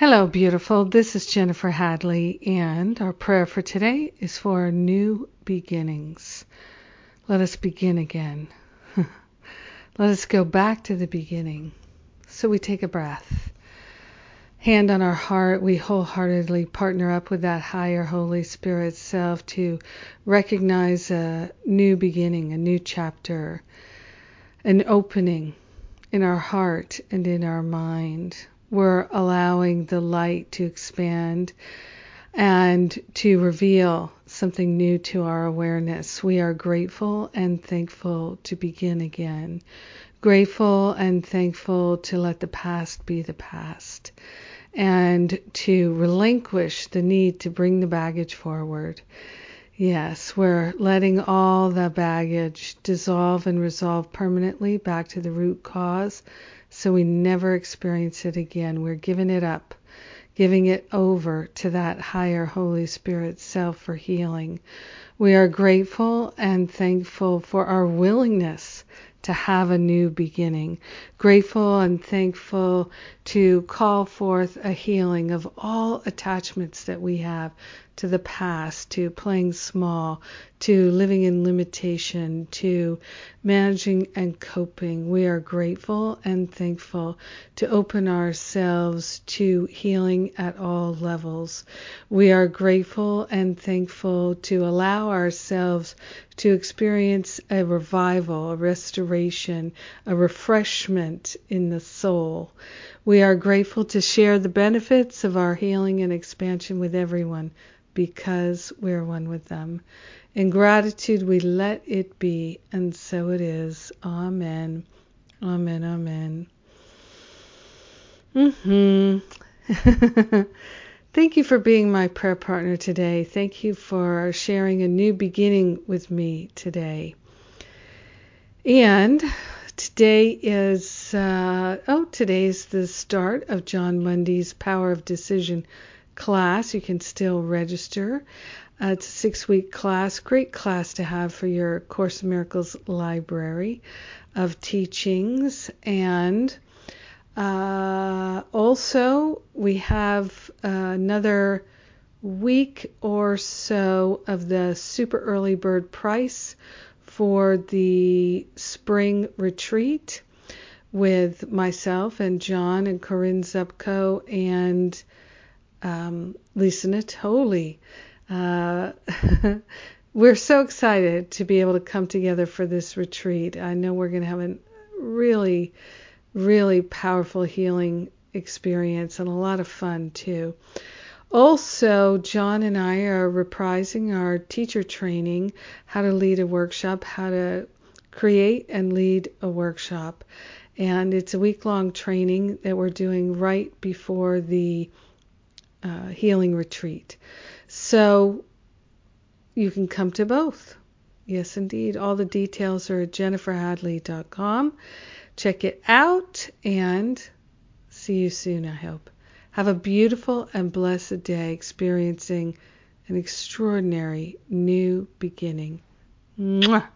Hello, beautiful. This is Jennifer Hadley, and our prayer for today is for new beginnings. Let us begin again. Let us go back to the beginning. So we take a breath. Hand on our heart, we wholeheartedly partner up with that higher Holy Spirit self to recognize a new beginning, a new chapter, an opening in our heart and in our mind we're allowing the light to expand and to reveal something new to our awareness. We are grateful and thankful to begin again. Grateful and thankful to let the past be the past and to relinquish the need to bring the baggage forward. Yes, we're letting all the baggage dissolve and resolve permanently back to the root cause so we never experience it again. We're giving it up, giving it over to that higher Holy Spirit self for healing. We are grateful and thankful for our willingness to have a new beginning. Grateful and thankful to call forth a healing of all attachments that we have to the past, to playing small, to living in limitation, to managing and coping. We are grateful and thankful to open ourselves to healing at all levels. We are grateful and thankful to allow ourselves to experience a revival, a restoration, a refreshment in the soul. We are grateful to share the benefits of our healing and expansion with everyone because we're one with them. In gratitude, we let it be, and so it is. Amen. Amen. Amen. Mm-hmm. Thank you for being my prayer partner today. Thank you for sharing a new beginning with me today. And today is uh, oh, today's the start of Jon Mundy's Power of Decision class. You can still register. Uh, it's a six week class, great class to have for your Course in Miracles library of teachings. And uh, also, we have uh, another week or so of the super early bird price for the spring retreat with myself and Jon and Corinne Zupko and um, Lisa Natoli. Uh, we're so excited to be able to come together for this retreat. I know we're going to have a really, really powerful healing experience and a lot of fun too. Also, Jon and I are reprising our teacher training, how to lead a workshop, how to create and lead a workshop. And it's a week long training that we're doing right before the uh, healing retreat. So you can come to both. Yes, indeed. All the details are at jenniferhadley.com. Check it out and see you soon, I hope. Have a beautiful and blessed day experiencing an extraordinary new beginning. Mwah!